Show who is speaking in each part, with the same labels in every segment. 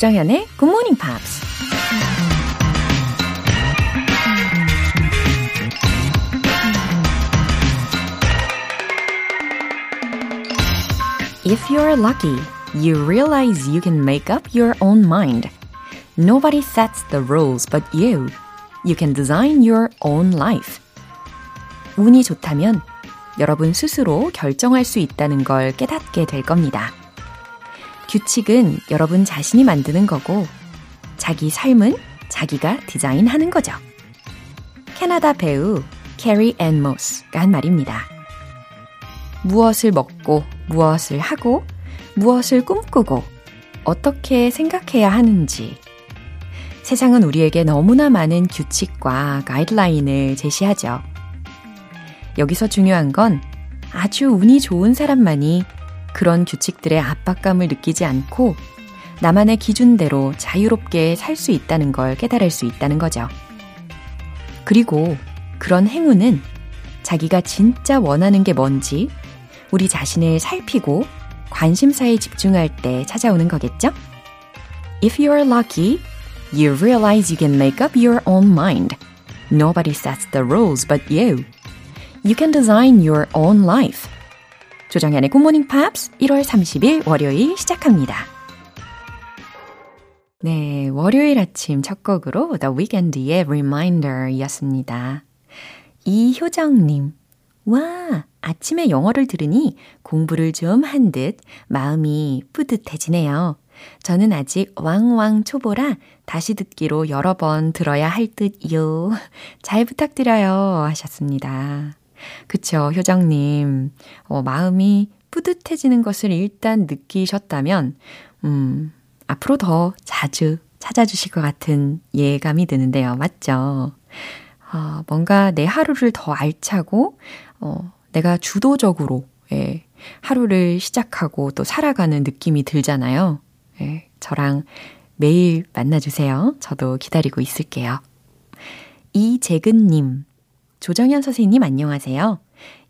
Speaker 1: Good Morning Pops. If you're lucky, you realize you can make up your own mind. Nobody sets the rules but you. You can design your own life. 운이 좋다면 여러분 스스로 결정할 수 있다는 걸 깨닫게 될 겁니다. 규칙은 여러분 자신이 만드는 거고, 자기 삶은 자기가 디자인하는 거죠. 캐나다 배우 캐리 앤 모스가 한 말입니다. 무엇을 먹고, 무엇을 하고, 무엇을 꿈꾸고, 어떻게 생각해야 하는지. 세상은 우리에게 너무나 많은 규칙과 가이드라인을 제시하죠. 여기서 중요한 건 아주 운이 좋은 사람만이 그런 규칙들의 압박감을 느끼지 않고 나만의 기준대로 자유롭게 살 수 있다는 걸 깨달을 수 있다는 거죠. 그리고 그런 행운은 자기가 진짜 원하는 게 뭔지 우리 자신을 살피고 관심사에 집중할 때 찾아오는 거겠죠? If you're lucky, you realize you can make up your own mind. Nobody sets the rules but you. You can design your own life. 조정현의 굿모닝 팝스 1월 30일 월요일 시작합니다. 네, 월요일 아침 첫 곡으로 The Weeknd의 Reminder 이었습니다. 이효정님, 와, 아침에 영어를 들으니 공부를 좀 한 듯 마음이 뿌듯해지네요. 저는 아직 왕왕 초보라 다시 듣기로 여러 번 들어야 할 듯요. 잘 부탁드려요. 하셨습니다. 그쵸, 효정님. 어, 마음이 뿌듯해지는 것을 일단 느끼셨다면, 음, 앞으로 더 자주 찾아주실 것 같은 예감이 드는데요. 맞죠? 어, 뭔가 내 하루를 더 알차고, 어, 내가 주도적으로, 예, 하루를 시작하고 또 살아가는 느낌이 들잖아요. 예, 저랑 매일 만나주세요. 저도 기다리고 있을게요. 이재근님, 조정현 선생님 안녕하세요.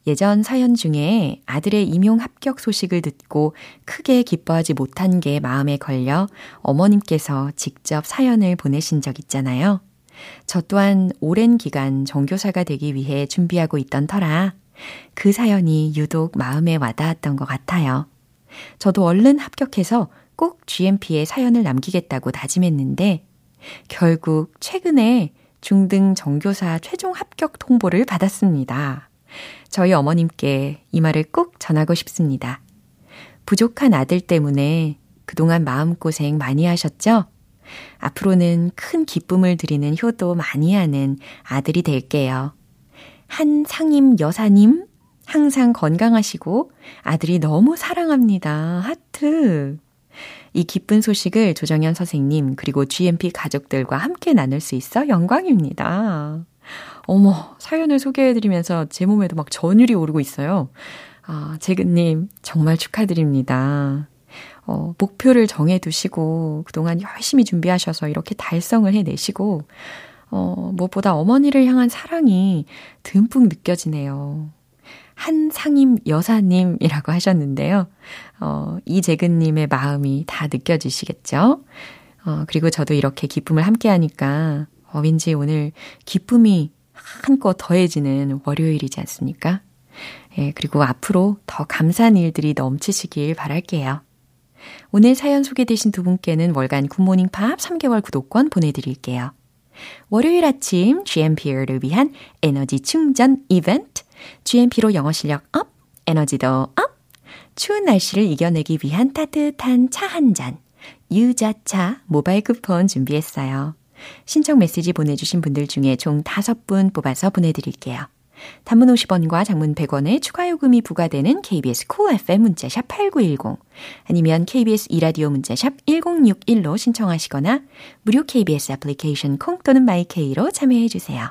Speaker 1: 예전 사연 중에 아들의 임용 합격 소식을 듣고 크게 기뻐하지 못한 게 마음에 걸려 어머님께서 직접 사연을 보내신 적 있잖아요. 저 또한 오랜 기간 종교사가 되기 위해 준비하고 있던 터라 그 사연이 유독 마음에 와닿았던 것 같아요. 저도 얼른 합격해서 꼭 GMP에 사연을 남기겠다고 다짐했는데 결국 최근에 중등 정교사 최종 합격 통보를 받았습니다. 저희 어머님께 이 말을 꼭 전하고 싶습니다. 부족한 아들 때문에 그동안 마음고생 많이 하셨죠? 앞으로는 큰 기쁨을 드리는 효도 많이 하는 아들이 될게요. 한 상임 여사님, 항상 건강하시고 아들이 너무 사랑합니다. 하트. 이 기쁜 소식을 조정현 선생님 그리고 GMP 가족들과 함께 나눌 수 있어 영광입니다. 어머, 사연을 소개해드리면서 제 몸에도 막 전율이 오르고 있어요. 아, 재근님, 정말 축하드립니다. 어, 목표를 정해두시고, 그동안 열심히 준비하셔서 이렇게 달성을 해내시고, 어, 무엇보다 어머니를 향한 사랑이 듬뿍 느껴지네요. 한상임 여사님이라고 하셨는데요. 어, 이재근님의 마음이 다 느껴지시겠죠? 어, 그리고 저도 이렇게 기쁨을 함께 하니까, 어, 왠지 오늘 기쁨이 한껏 더해지는 월요일이지 않습니까? 예, 그리고 앞으로 더 감사한 일들이 넘치시길 바랄게요. 오늘 사연 소개되신 두 분께는 월간 굿모닝 팝 3개월 구독권 보내드릴게요. 월요일 아침 GMP를 위한 에너지 충전 이벤트 GMP로 영어 실력 up, 에너지도 up. 추운 날씨를 이겨내기 위한 따뜻한 차 한 잔. 유자차 모바일 쿠폰 준비했어요. 신청 메시지 보내주신 분들 중에 총 5분 뽑아서 보내드릴게요. 단문 50원과 장문 100원의 추가 요금이 부과되는 KBS cool FM 문자샵 8910 아니면 KBS 2라디오 문자샵 1061로 신청하시거나 무료 KBS 애플리케이션 콩 또는 마이케이로 참여해 주세요.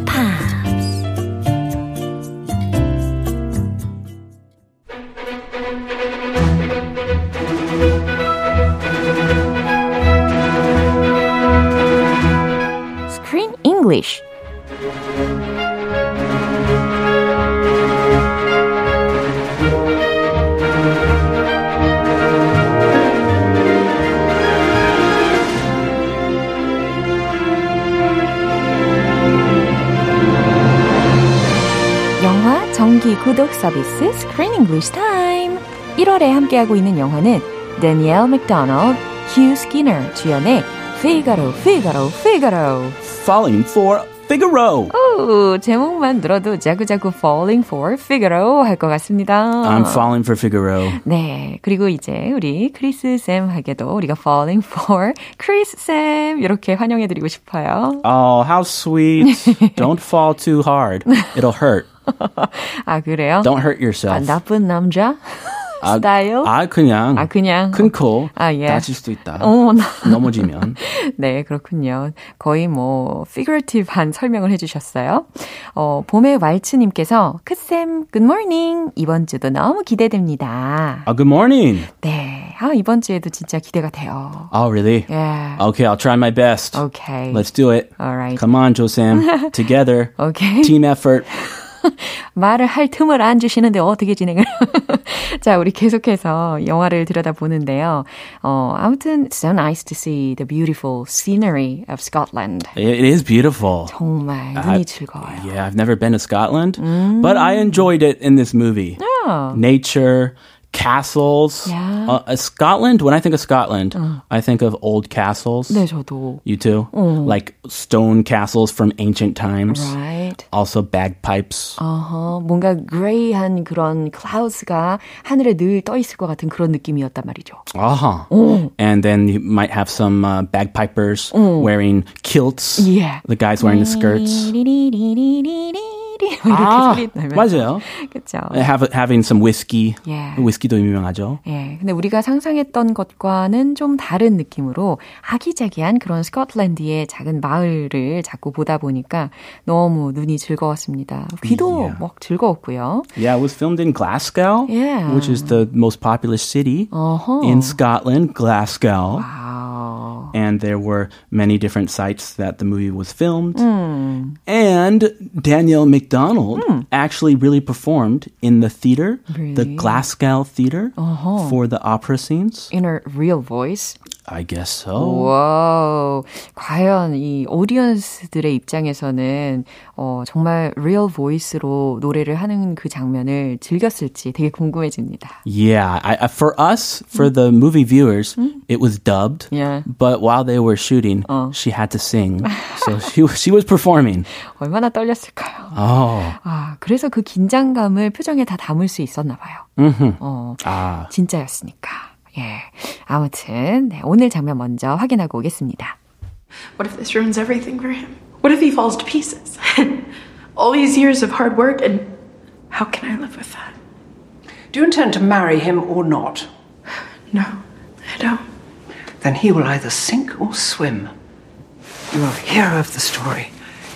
Speaker 1: English. 영화 정기 구독 서비스 Screen English Time. 1월에 함께하고 있는 영화는 Danielle McDonald, Hugh Skinner 주연의 Figaro, Figaro, Figaro.
Speaker 2: Falling for Figaro.
Speaker 1: 오, 제목만 들어도 자꾸자꾸 Falling for Figaro 할 것 같습니다.
Speaker 2: I'm falling for Figaro.
Speaker 1: 네, 그리고 이제 우리 크리스 쌤에게도 우리가 Falling for 크리스 쌤 이렇게 환영해드리고 싶어요.
Speaker 2: Oh, how sweet. Don't fall too hard. It'll hurt.
Speaker 1: 아 그래요?
Speaker 2: Don't hurt
Speaker 1: 아,
Speaker 2: yourself.
Speaker 1: 나쁜 남자
Speaker 2: 아,
Speaker 1: 스타일?
Speaker 2: 아, 그냥.
Speaker 1: 아, 그냥.
Speaker 2: 큰 코.
Speaker 1: 아, 예.
Speaker 2: 다칠 수도 있다.
Speaker 1: 어, 나-
Speaker 2: 넘어지면.
Speaker 1: 네, 그렇군요. 거의 뭐, figurative한 설명을 해주셨어요. 어, 봄의 왈츠님께서, 크쌤, 굿모닝. 이번 주도 너무 기대됩니다.
Speaker 2: Oh, good morning.
Speaker 1: 네. 아, 이번 주에도 진짜 기대가 돼요.
Speaker 2: Oh, really?
Speaker 1: 예.
Speaker 2: Okay, I'll try my best.
Speaker 1: 오케이.
Speaker 2: Let's do it.
Speaker 1: Alright.
Speaker 2: Come on, Josam. Together.
Speaker 1: 오케이.
Speaker 2: Team effort.
Speaker 1: 말을 할 틈을 안 주시는데 어떻게 진행을. 자, 우리 계속해서 영화를 들여다보는데요. 어, 아무튼, so nice to see the beautiful scenery of Scotland.
Speaker 2: It is beautiful.
Speaker 1: 정말 눈이 즐거워요.
Speaker 2: Yeah, I've never been to Scotland, but I enjoyed it in this movie.
Speaker 1: Oh.
Speaker 2: Nature, castles.
Speaker 1: Yeah.
Speaker 2: Uh, uh, Scotland, when I think of Scotland, I think of old castles.
Speaker 1: 네, 저도.
Speaker 2: You too? Like stone castles from ancient times.
Speaker 1: Right.
Speaker 2: Also bagpipes.
Speaker 1: 어허, 뭔가 그레이한 그런 클라우스가 하늘에 늘 떠 있을 것 같은 그런 느낌이었단 말이죠.
Speaker 2: Uh-huh. And then you might have some uh, bagpipers wearing kilts.
Speaker 1: Yeah.
Speaker 2: The guys wearing the skirts.
Speaker 1: 리리리리리리리 이렇게
Speaker 2: 아,
Speaker 1: 소리 나면서.
Speaker 2: 맞아요.
Speaker 1: 그렇죠.
Speaker 2: Have, having some whiskey.
Speaker 1: Yeah.
Speaker 2: whiskey도 유명하죠.
Speaker 1: 예, 근데 우리가 상상했던 것과는 좀 다른 느낌으로 아기자기한 그런 스코틀랜드의 작은 마을을 자꾸 보다 보니까 너무 눈이 즐거웠습니다. 귀도
Speaker 2: Yeah.
Speaker 1: 막 즐거웠고요.
Speaker 2: Yeah, it was filmed in Glasgow,
Speaker 1: Yeah.
Speaker 2: which is the most populous city
Speaker 1: 어허.
Speaker 2: in Scotland, Glasgow.
Speaker 1: 와 우.
Speaker 2: And there were many different sites that the movie was filmed.
Speaker 1: 음.
Speaker 2: And Danielle McDonald hmm. actually really performed in the theater, the Glasgow Theater, uh-huh. for the opera scenes.
Speaker 1: In her real voice.
Speaker 2: I guess so.
Speaker 1: 와우. 과연 이 오디언스들의 입장에서는 어, 정말 real voice로 노래를 하는 그 장면을 즐겼을지 되게 궁금해집니다.
Speaker 2: Yeah, I, for us, for the movie viewers, it was dubbed.
Speaker 1: Yeah.
Speaker 2: But while they were shooting, she had to sing. so she she was performing.
Speaker 1: 얼마나 떨렸을까요?
Speaker 2: Oh.
Speaker 1: 아, 그래서 그 긴장감을 표정에 다 담을 수 있었나 봐요. 어,
Speaker 2: Ah.
Speaker 1: 진짜였으니까. 예. 아무튼, 네, 오늘 장면 먼저 확인하고 오겠습니다.
Speaker 3: What if this ruins everything for him? What if he falls to pieces? All these years of hard work, and how can I live with that?
Speaker 4: Do you intend to marry him or not?
Speaker 3: No, I don't.
Speaker 4: Then he will either sink or swim. You are the hero of the story.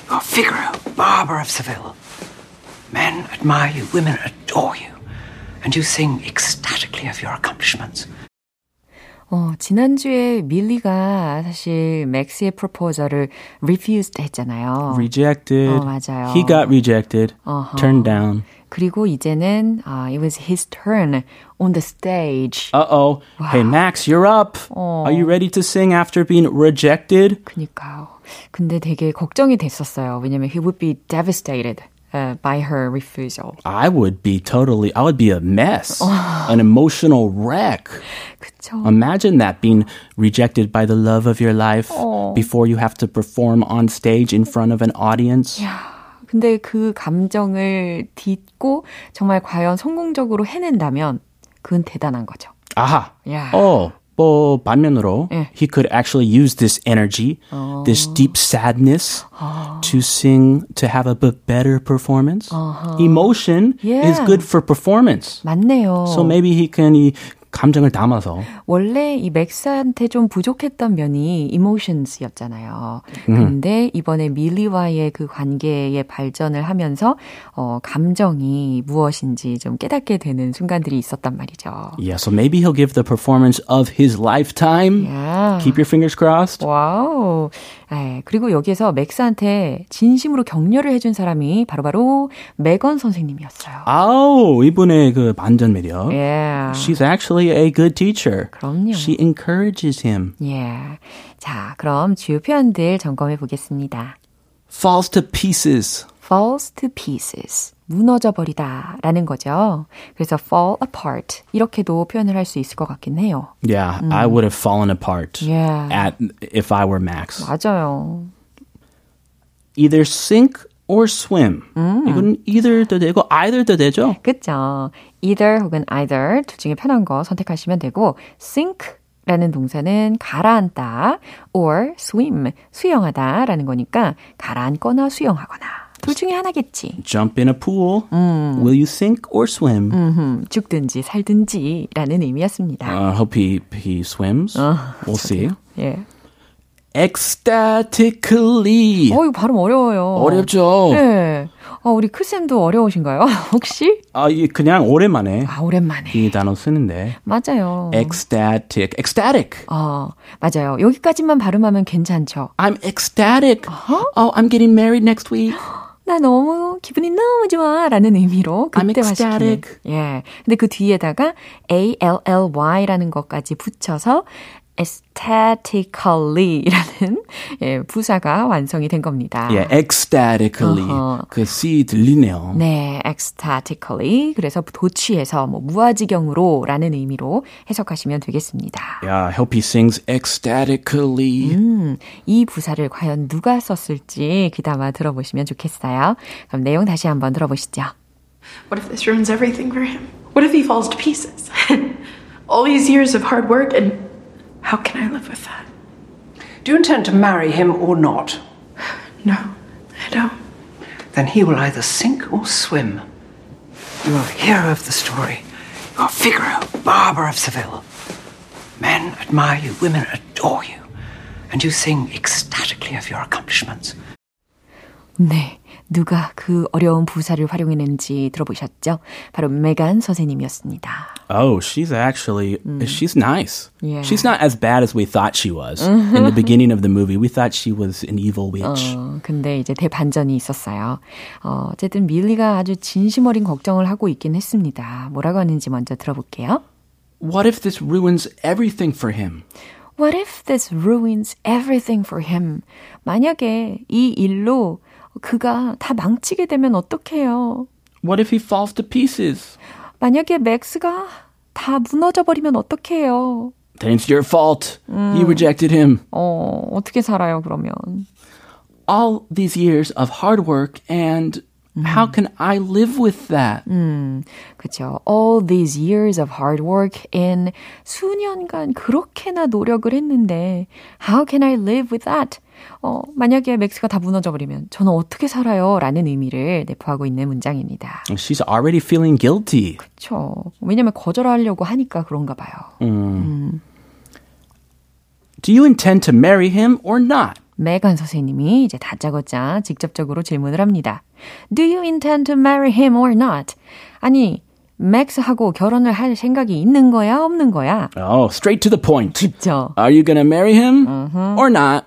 Speaker 4: You are Figaro, Barber of Seville. Men admire you, women adore you. And you sing ecstatically of your accomplishments.
Speaker 1: 어, 지난주에 밀리가 사실 맥스의 프로포저를 refused 했잖아요.
Speaker 2: Rejected.
Speaker 1: 어, 맞아요.
Speaker 2: He got rejected.
Speaker 1: 어허.
Speaker 2: Turned down.
Speaker 1: 그리고 이제는 아, it was his turn on the stage.
Speaker 2: Uh oh. Hey, Max, you're up. Are you ready to sing after being rejected?
Speaker 1: 그니까요. 근데 되게 걱정이 됐었어요. 왜냐면 he would be devastated uh, by her refusal.
Speaker 2: I would be totally, I would be a mess, an emotional wreck.
Speaker 1: 그쵸.
Speaker 2: Imagine that being rejected by the love of your life before you have to perform on stage in front of an audience.
Speaker 1: 근데 그 감정을 딛고 정말 과연 성공적으로 해낸다면 그건 대단한 거죠.
Speaker 2: Aha.
Speaker 1: Yeah.
Speaker 2: Oh, 뭐 반면으로
Speaker 1: 예.
Speaker 2: he could actually use this energy, this deep sadness to sing to have a bit better performance. Emotion is
Speaker 1: Yeah.
Speaker 2: good for performance.
Speaker 1: 맞네요.
Speaker 2: So maybe he can 이 감정을 담아서
Speaker 1: 원래 이 맥스한테 좀 부족했던 면이 emotions였잖아요. 근데 이번에 밀리와의 그 관계의 발전을 하면서 어 감정이 무엇인지 좀 깨닫게 되는 순간들이 있었단 말이죠.
Speaker 2: Yeah, so maybe he'll give the performance of his lifetime.
Speaker 1: Yeah.
Speaker 2: Keep your fingers crossed.
Speaker 1: Wow. 네, 그리고 여기에서 맥스한테 진심으로 격려를 해준 사람이 바로바로 메건 선생님이었어요.
Speaker 2: 아우, 이분의 그 반전 매력.
Speaker 1: Yeah.
Speaker 2: She's actually a good teacher.
Speaker 1: 그럼요.
Speaker 2: She encourages him.
Speaker 1: 예. 자, 그럼 주요 표현들 점검해 보겠습니다.
Speaker 2: Falls to pieces.
Speaker 1: falls to pieces. 무너져 버리다 라는 거죠. 그래서 fall apart. 이렇게도 표현을 할 수 있을 것 같긴 해요.
Speaker 2: Yeah, I would have fallen apart
Speaker 1: Yeah.
Speaker 2: at if I were Max.
Speaker 1: 맞아요.
Speaker 2: Either sink or swim. 이건 either도 되고 either도 되죠.
Speaker 1: 그쵸. either 혹은 either 둘 중에 편한 거 선택하시면 되고 sink 라는 동사는 가라앉다 or swim 수영하다 라는 거니까 가라앉거나 수영하거나 둘 중에 하나겠지.
Speaker 2: Jump in a pool. Will you sink or swim?
Speaker 1: 음, 죽든지 살든지 라는 의미였습니다.
Speaker 2: I hope he he swims. we'll see.
Speaker 1: 예.
Speaker 2: Ecstatically.
Speaker 1: 어, 이거 발음 어려워요.
Speaker 2: 어렵죠.
Speaker 1: 네. 어, 우리 크쌤도 어려우신가요? 혹시?
Speaker 2: 아, 이게 그냥 오랜만에
Speaker 1: 아, 오랜만에.
Speaker 2: 이 단어 쓰는데.
Speaker 1: 맞아요.
Speaker 2: ecstatic. ecstatic.
Speaker 1: 어, 맞아요. 여기까지만 발음하면 괜찮죠.
Speaker 2: I'm ecstatic. Oh, I'm getting married next week.
Speaker 1: 나 너무 기분이 너무 좋아 라는 의미로
Speaker 2: ecstatic.
Speaker 1: 예. 근데 그 뒤에다가 A-L-L-Y라는 것까지 붙여서 aesthetically라는 예, 부사가 완성이 된 겁니다.
Speaker 2: Yeah, ecstatically.
Speaker 1: 어허.
Speaker 2: 그 C 들리네요.
Speaker 1: 네, ecstatically. 그래서 도취해서 뭐 무아지경으로라는 의미로 해석하시면 되겠습니다.
Speaker 2: Yeah, hope he sings ecstatically.
Speaker 1: 음, 이 부사를 과연 누가 썼을지 귀담아 들어보시면 좋겠어요. 그럼 내용 다시 한번 들어보시죠.
Speaker 3: What if this ruins everything for him? What if he falls to pieces? All these years of hard work, and how can I live with that?
Speaker 4: Do you intend to marry him or not?
Speaker 3: No, I don't.
Speaker 4: Then he will either sink or swim. You are the hero of the story. You are Figaro, Barber of Seville. Men admire you, women adore you. And you sing ecstatically of your accomplishments.
Speaker 1: 네. 누가 그 어려운 부사를 활용했는지 들어보셨죠? 바로 메간 선생님이었습니다.
Speaker 2: Oh, she's actually she's nice.
Speaker 1: Yeah.
Speaker 2: She's not as bad as we thought she was. In the beginning of the movie, we thought she was an evil witch.
Speaker 1: 어, 근데 이제 대반전이 있었어요. 어, 어쨌든 밀리가 아주 진심 어린 걱정을 하고 있긴 했습니다. 뭐라고 하는지 먼저 들어볼게요.
Speaker 2: What if this ruins everything for him?
Speaker 1: What if this ruins everything for him? 만약에 이 일로 그가 다 망치게 되면 어떡해요?
Speaker 2: What if he falls to pieces?
Speaker 1: 만약에 맥스가 다 무너져 버리면 어떡해요?
Speaker 2: Then it's your fault. You rejected him.
Speaker 1: 어, 어떻게 살아요, 그러면?
Speaker 2: All these years of hard work and how can I live with that?
Speaker 1: 그쵸. All these years of hard work in 수년간 그렇게나 노력을 했는데 How can I live with that? 어, 만약에 맥스가 다 무너져 버리면 저는 어떻게 살아요? 라는 의미를 내포하고 있는 문장입니다.
Speaker 2: She's already feeling guilty.
Speaker 1: 그쵸. 왜냐면 거절하려고 하니까 그런가 봐요.
Speaker 2: Do you intend to marry him or not?
Speaker 1: 메간 선생님이 이제 다짜고짜 직접적으로 질문을 합니다. Do you intend to marry him or not? 아니, 맥스하고 결혼을 할 생각이 있는 거야, 없는 거야?
Speaker 2: Oh, straight to the point.
Speaker 1: 그쵸.
Speaker 2: Are you going to marry him or not?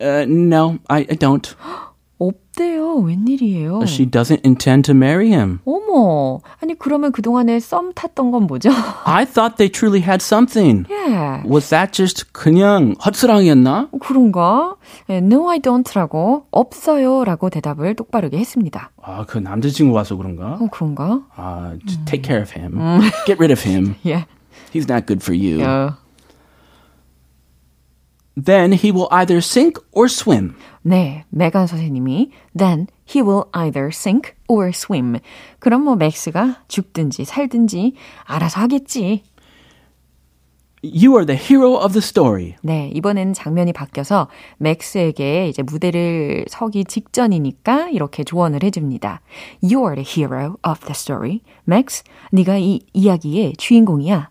Speaker 2: Uh, no, I, I don't.
Speaker 1: 없대요. 웬일이에요?
Speaker 2: She doesn't intend to marry him.
Speaker 1: 어머. 아니, 그러면 그동안에 썸 탔던 건 뭐죠?
Speaker 2: I thought they truly had something.
Speaker 1: 예.
Speaker 2: Was that just 그냥 헛사랑이었나?
Speaker 1: 그런가? 예, no, I don't라고 없어요 라고 대답을 똑바르게 했습니다.
Speaker 2: 아, 그 남자친구 와서 그런가?
Speaker 1: 어, 그런가?
Speaker 2: 아, just take care of him. Get rid of him.
Speaker 1: 예.
Speaker 2: He's not good for you.
Speaker 1: 어.
Speaker 2: Then he will either sink or swim.
Speaker 1: 네, 메간 선생님이 then he will either sink or swim. 그럼 뭐 맥스가 죽든지 살든지 알아서 하겠지.
Speaker 2: You are the hero of the story.
Speaker 1: 네, 이번엔 장면이 바뀌어서 맥스에게 이제 무대를 서기 직전이니까 이렇게 조언을 해줍니다. You are the hero of the story. 맥스, 네가 이 이야기의 주인공이야.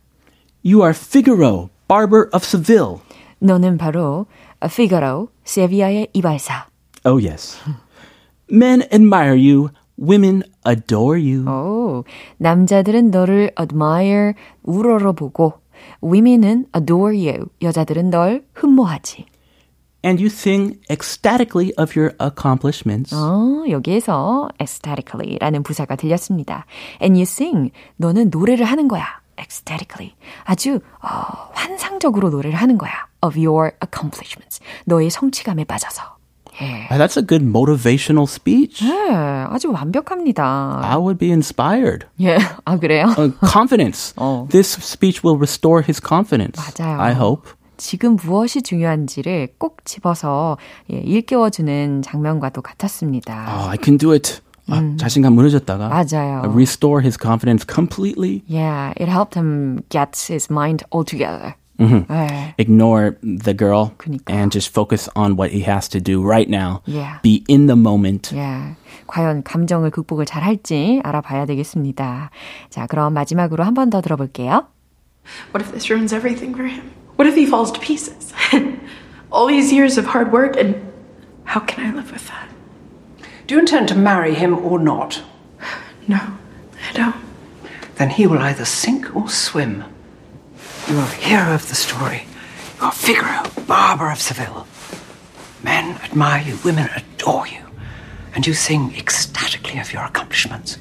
Speaker 2: You are Figaro, barber of Seville.
Speaker 1: 너는 바로 피가로, 세비야의 이발사.
Speaker 2: Oh, yes. Men admire you. Women adore you.
Speaker 1: 오, 남자들은 너를 admire, 우러러보고 women은 adore you, 여자들은 널 흠모하지.
Speaker 2: And you sing ecstatically of your accomplishments.
Speaker 1: 어, 여기에서 ecstatically라는 부사가 들렸습니다. And you sing, 너는 노래를 하는 거야. Ecstatically. 아주 어, 환상적으로 노래를 하는 거야. of your accomplishments. 너의 성취감에 빠져서. 예.
Speaker 2: That's a good motivational speech.
Speaker 1: 네, 아주 완벽합니다.
Speaker 2: I would be inspired.
Speaker 1: 예, 아 그래요?
Speaker 2: Uh, confidence.
Speaker 1: 어.
Speaker 2: This speech will restore his confidence.
Speaker 1: 맞아요.
Speaker 2: I hope.
Speaker 1: 지금 무엇이 중요한지를 꼭 집어서 예, 일깨워주는 장면과도 같았습니다.
Speaker 2: Oh, I can do it. 아, 자신감 무너졌다가
Speaker 1: 맞아요.
Speaker 2: restore his confidence completely.
Speaker 1: Yeah, it helped him get his mind all together. 네.
Speaker 2: Ignore the girl
Speaker 1: 그니까요.
Speaker 2: and just focus on what he has to do right now.
Speaker 1: Yeah.
Speaker 2: Be in the moment.
Speaker 1: 예. 과연 감정을 극복을 잘 할지 알아봐야 되겠습니다. 자, 그럼 마지막으로 한 번 더 들어볼게요.
Speaker 3: What if this ruins everything for him? What if he falls to pieces? All these years of hard work, and how can I live with that?
Speaker 4: Do you intend to marry him or not?
Speaker 3: No, I don't.
Speaker 4: Then he will either sink or swim. You are hero of the story. You are Figaro, barber of Seville. Men admire you, women adore you. And you sing ecstatically of your accomplishments.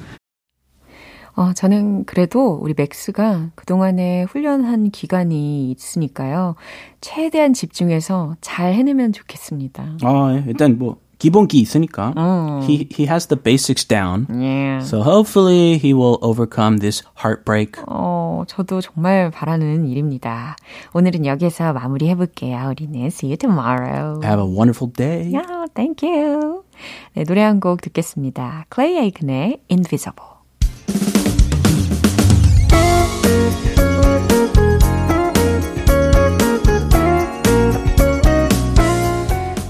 Speaker 1: 어, 저는 그래도 우리 맥스가 그동안에 훈련한 기간이 있으니까요. 최대한 집중해서 잘 해내면 좋겠습니다.
Speaker 2: 어, 일단 뭐 기본기 있으니까. He he has the basics down.
Speaker 1: 예.
Speaker 2: So hopefully he will overcome this heartbreak.
Speaker 1: 어, 저도 정말 바라는 일입니다. 오늘은 여기서 마무리 해 볼게요. 우리는 see you tomorrow.
Speaker 2: Have a wonderful day.
Speaker 1: Yeah, thank you. 네, 노래 한 곡 듣겠습니다. 클레이 에이큰의 Invisible.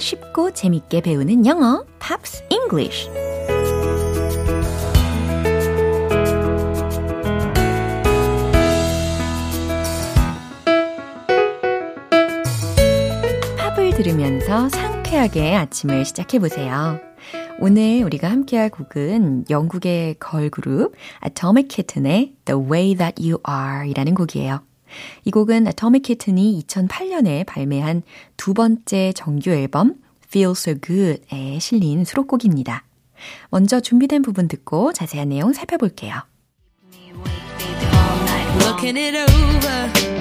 Speaker 1: 쉽고 재밌게 배우는 영어, Pops English. 팝을 들으면서 상쾌하게 아침을 시작해 보세요. 오늘 우리가 함께할 곡은 영국의 걸그룹 Atomic Kitten의 The Way That You Are 이라는 곡이에요. 이 곡은 Atomic Kitten이 2008년에 발매한 두 번째 정규 앨범 Feel So Good에 실린 수록곡입니다. 먼저 준비된 부분 듣고 자세한 내용 살펴볼게요.
Speaker 5: Looking it over.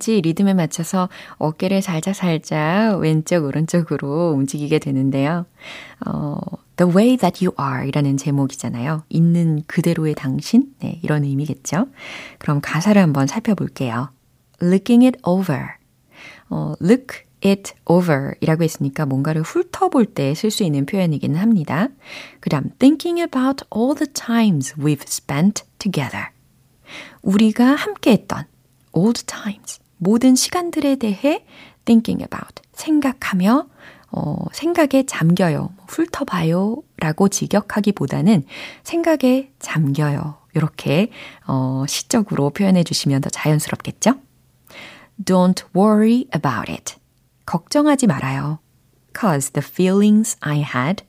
Speaker 1: 왠지 리듬에 맞춰서 어깨를 살짝살짝 왼쪽, 오른쪽으로 움직이게 되는데요. 어, The way that you are 이라는 제목이잖아요. 있는 그대로의 당신? 네, 이런 의미겠죠. 그럼 가사를 한번 살펴볼게요. Looking it over. 어, look it over 이라고 했으니까 뭔가를 훑어볼 때 쓸 수 있는 표현이기는 합니다. 그 다음, thinking about all the times we've spent together. 우리가 함께 했던 the times, 모든 시간들에 대해 thinking about, 생각하며, 어, 생각에 잠겨요, 뭐 훑어봐요 라고 직역하기보다는 생각에 잠겨요. 이렇게, 어, 시적으로 표현해 주시면 더 자연스럽겠죠? Don't worry about it. 걱정하지 말아요. Cause the feelings I had,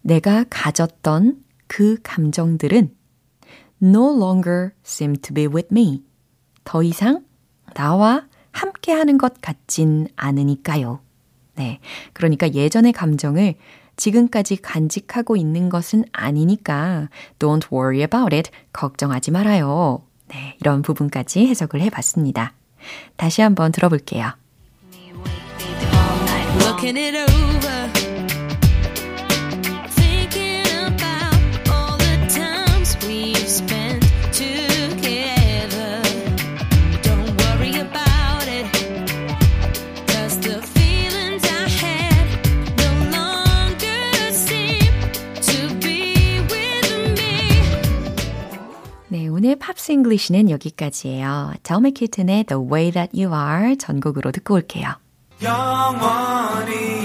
Speaker 1: 내가 가졌던 그 감정들은 no longer seem to be with me. 더 이상 나와 함께 하는 것 같진 않으니까요. 네. 그러니까 예전의 감정을 지금까지 간직하고 있는 것은 아니니까 don't worry about it. 걱정하지 말아요. 네. 이런 부분까지 해석을 해 봤습니다. 다시 한번 들어볼게요. 오늘 팝스 잉글리시는 여기까지예요. 다음에 키튼의 The Way That You Are 전곡으로 듣고 올게요.
Speaker 6: 영원이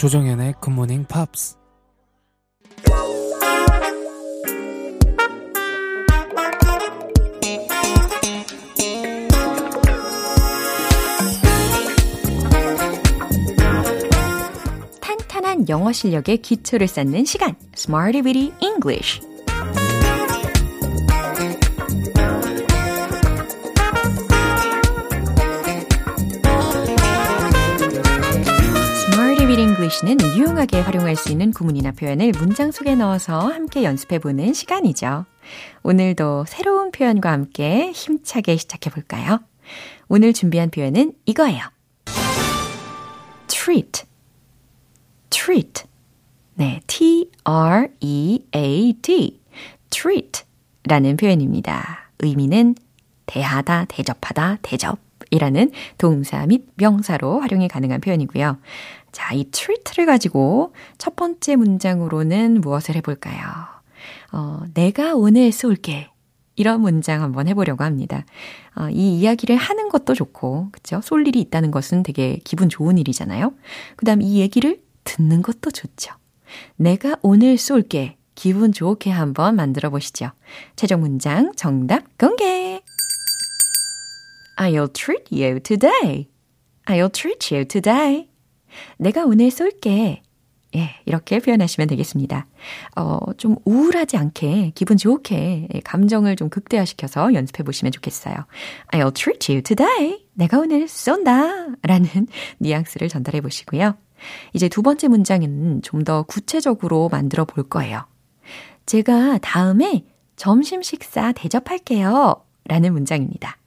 Speaker 6: 조정연의 굿모닝 팝스
Speaker 1: 탄탄한 영어 실력의 기초를 쌓는 시간, Smarty Bitty English. English는 유용하게 활용할 수 있는 구문이나 표현을 문장 속에 넣어서 함께 연습해보는 시간이죠. 오늘도 새로운 표현과 함께 힘차게 시작해볼까요? 오늘 준비한 표현은 이거예요. treat. treat. 네, T-R-E-A-T. treat 라는 표현입니다. 의미는 대하다, 대접하다, 대접 이라는 동사 및 명사로 활용이 가능한 표현이고요. 자, 이 treat를 가지고 첫 번째 문장으로는 무엇을 해볼까요? 어, 내가 오늘 쏠게. 이런 문장 한번 해보려고 합니다. 어, 이 이야기를 하는 것도 좋고, 그쵸? 쏠 일이 있다는 것은 되게 기분 좋은 일이잖아요. 그 다음 이 얘기를 듣는 것도 좋죠. 내가 오늘 쏠게. 기분 좋게 한번 만들어 보시죠. 최종 문장 정답 공개! I'll treat you today. I'll treat you today. 내가 오늘 쏠게. 예, 이렇게 표현하시면 되겠습니다. 어, 좀 우울하지 않게, 기분 좋게, 감정을 좀 극대화시켜서 연습해 보시면 좋겠어요. I'll treat you today. 내가 오늘 쏜다. 라는 뉘앙스를 전달해 보시고요. 이제 두 번째 문장은 좀 더 구체적으로 만들어 볼 거예요. 제가 다음에 점심 식사 대접할게요. 라는 문장입니다.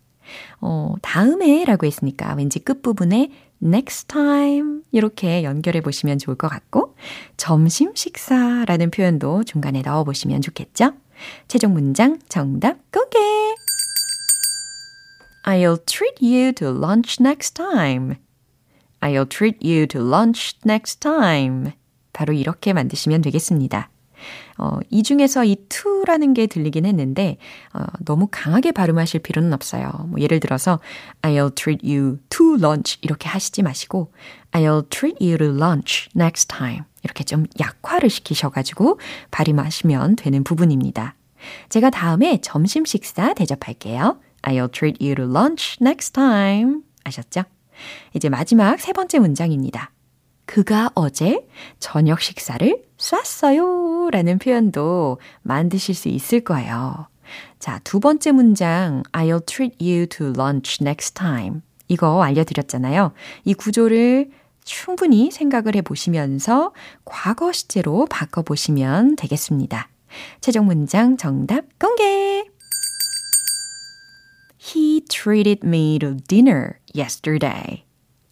Speaker 1: 어, 다음에 라고 했으니까 왠지 끝부분에 next time 이렇게 연결해 보시면 좋을 것 같고 점심 식사라는 표현도 중간에 넣어 보시면 좋겠죠? 최종 문장 정답 공개! I'll treat you to lunch next time. I'll treat you to lunch next time. 바로 이렇게 만드시면 되겠습니다. 어, 이 중에서 이 to라는 게 들리긴 했는데 어, 너무 강하게 발음하실 필요는 없어요. 뭐 예를 들어서 I'll treat you to lunch 이렇게 하시지 마시고 I'll treat you to lunch next time 이렇게 좀 약화를 시키셔가지고 발음하시면 되는 부분입니다. 제가 다음에 점심 식사 대접할게요. I'll treat you to lunch next time. 아셨죠? 이제 마지막 세 번째 문장입니다. 그가 어제 저녁 식사를 쐈어요. 라는 표현도 만드실 수 있을 거예요. 자, 두 번째 문장, I'll treat you to lunch next time. 이거 알려드렸잖아요. 이 구조를 충분히 생각을 해 보시면서 과거 시제로 바꿔보시면 되겠습니다. 최종 문장 정답 공개! He treated me to dinner yesterday.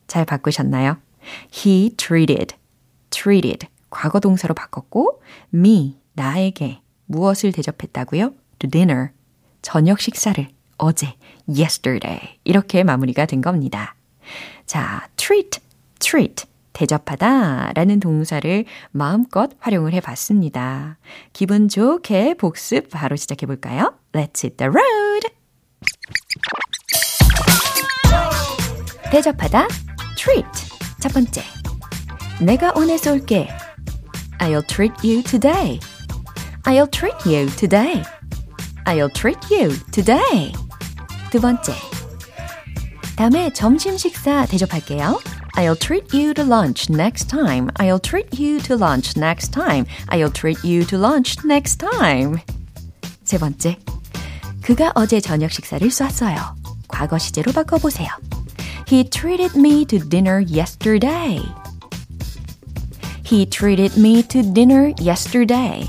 Speaker 1: 잘 바꾸셨나요? He treated, treated 과거 동사로 바꿨고 me 나에게 무엇을 대접했다고요? To dinner 저녁 식사를 어제 yesterday 이렇게 마무리가 된 겁니다. 자, treat, treat 대접하다 라는 동사를 마음껏 활용을 해 봤습니다. 기분 좋게 복습 바로 시작해 볼까요? Let's hit the road! 대접하다 treat 첫 번째 내가 오늘 쏠게 I'll treat you today I'll treat you today I'll treat you today 두 번째 다음에 점심 식사 대접할게요 I'll treat you to lunch next time. I'll treat you to lunch next time. I'll treat you to lunch next time. 세 번째. 그가 어제 저녁 식사를 쐈어요. 과거 시제로 바꿔보세요. He treated me to dinner yesterday. He treated me to dinner yesterday.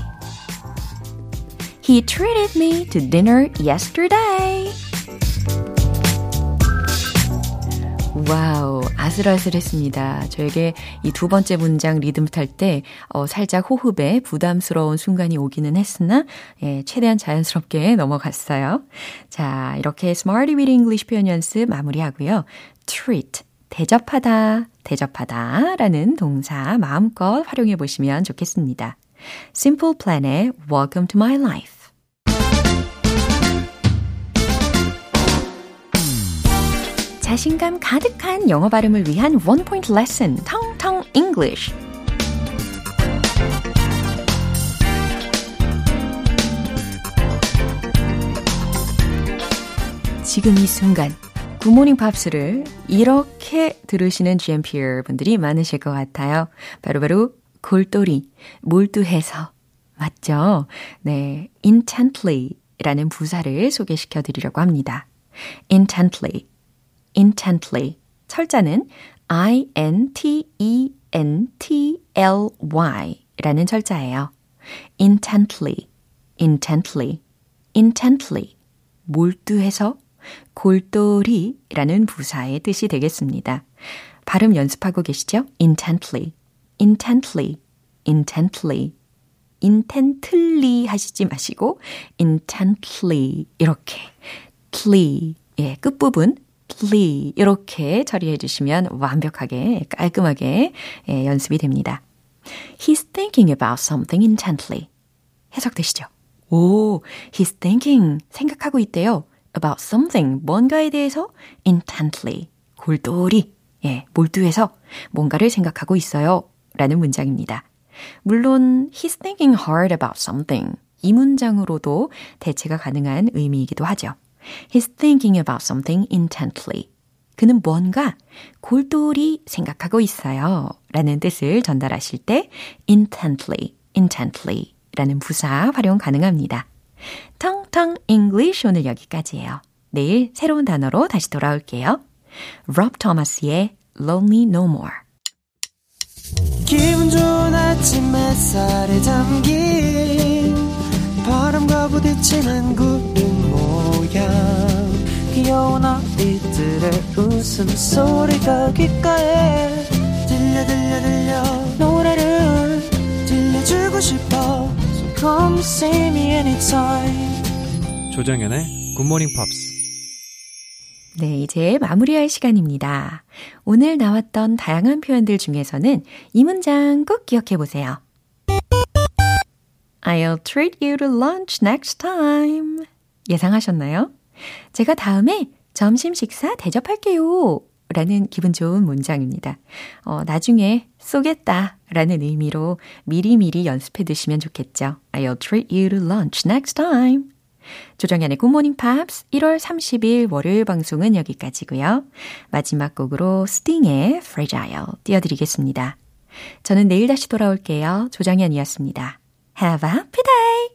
Speaker 1: He treated me to dinner yesterday. 와우, 아슬아슬했습니다. 저에게 이 두 번째 문장 리듬 탈 때, 어, 살짝 호흡에 부담스러운 순간이 오기는 했으나, 예, 최대한 자연스럽게 넘어갔어요. 자, 이렇게 Smarty with English 표현 연습 마무리하고요. Treat, 대접하다, 대접하다 라는 동사 마음껏 활용해 보시면 좋겠습니다. Simple Plan의 Welcome to My Life. 자신감 가득한 영어 발음을 위한 원 포인트 레슨, 텅텅 English. 지금 이 순간 굿모닝 팝스를 이렇게 들으시는 GMPR 분들이 많으실 것 같아요. 바로 바로 골똘히, 몰두해서. 맞죠? 네, intently 라는 부사를 소개시켜 드리려고 합니다. intently, intently. 철자는 I-N-T-E-N-T-L-Y 라는 철자예요. intently, intently, intently. 몰두해서 골똘히 라는 부사의 뜻이 되겠습니다. 발음 연습하고 계시죠? intently, intently, intently. intently 하시지 마시고 intently 이렇게 tly 예, 끝부분 tly 이렇게 처리해 주시면 완벽하게 깔끔하게 예, 연습이 됩니다. He's thinking about something intently. 해석되시죠? 오, he's thinking 생각하고 있대요. About something 뭔가에 대해서 intently 골똘히 예, 몰두해서 뭔가를 생각하고 있어요. 라는 문장입니다. 물론 he's thinking hard about something 이 문장으로도 대체가 가능한 의미이기도 하죠. He's thinking about something intently. 그는 뭔가 골똘히 생각하고 있어요. 라는 뜻을 전달하실 때 intently, intently 라는 부사 활용 가능합니다. 텅텅 English 오늘 여기까지예요. 내일 새로운 단어로 다시 돌아올게요. Rob Thomas의 Lonely No More.
Speaker 6: 기분 좋은 아침 햇살에 담긴 바람과 부딪히는 구름 모양 귀여운 아이들의 웃음소리가 귓가에 들려 들려 들려 노래를 들려주고 싶어 come see me anytime
Speaker 7: 조정연의 굿모닝 팝스
Speaker 1: 네, 이제 마무리할 시간입니다. 오늘 나왔던 다양한 표현들 중에서는 이 문장 꼭 기억해 보세요. I'll treat you to lunch next time. 예상하셨나요? 제가 다음에 점심 식사 대접할게요. 라는 기분 좋은 문장입니다. 어, 나중에 쏘겠다 라는 의미로 미리미리 연습해 두시면 좋겠죠. I'll treat you to lunch next time. 조정현의 굿모닝 팝스 1월 30일 월요일 방송은 여기까지고요. 마지막 곡으로 스팅의 Fragile 띄워드리겠습니다. 저는 내일 다시 돌아올게요. 조정현이었습니다. Have a happy day!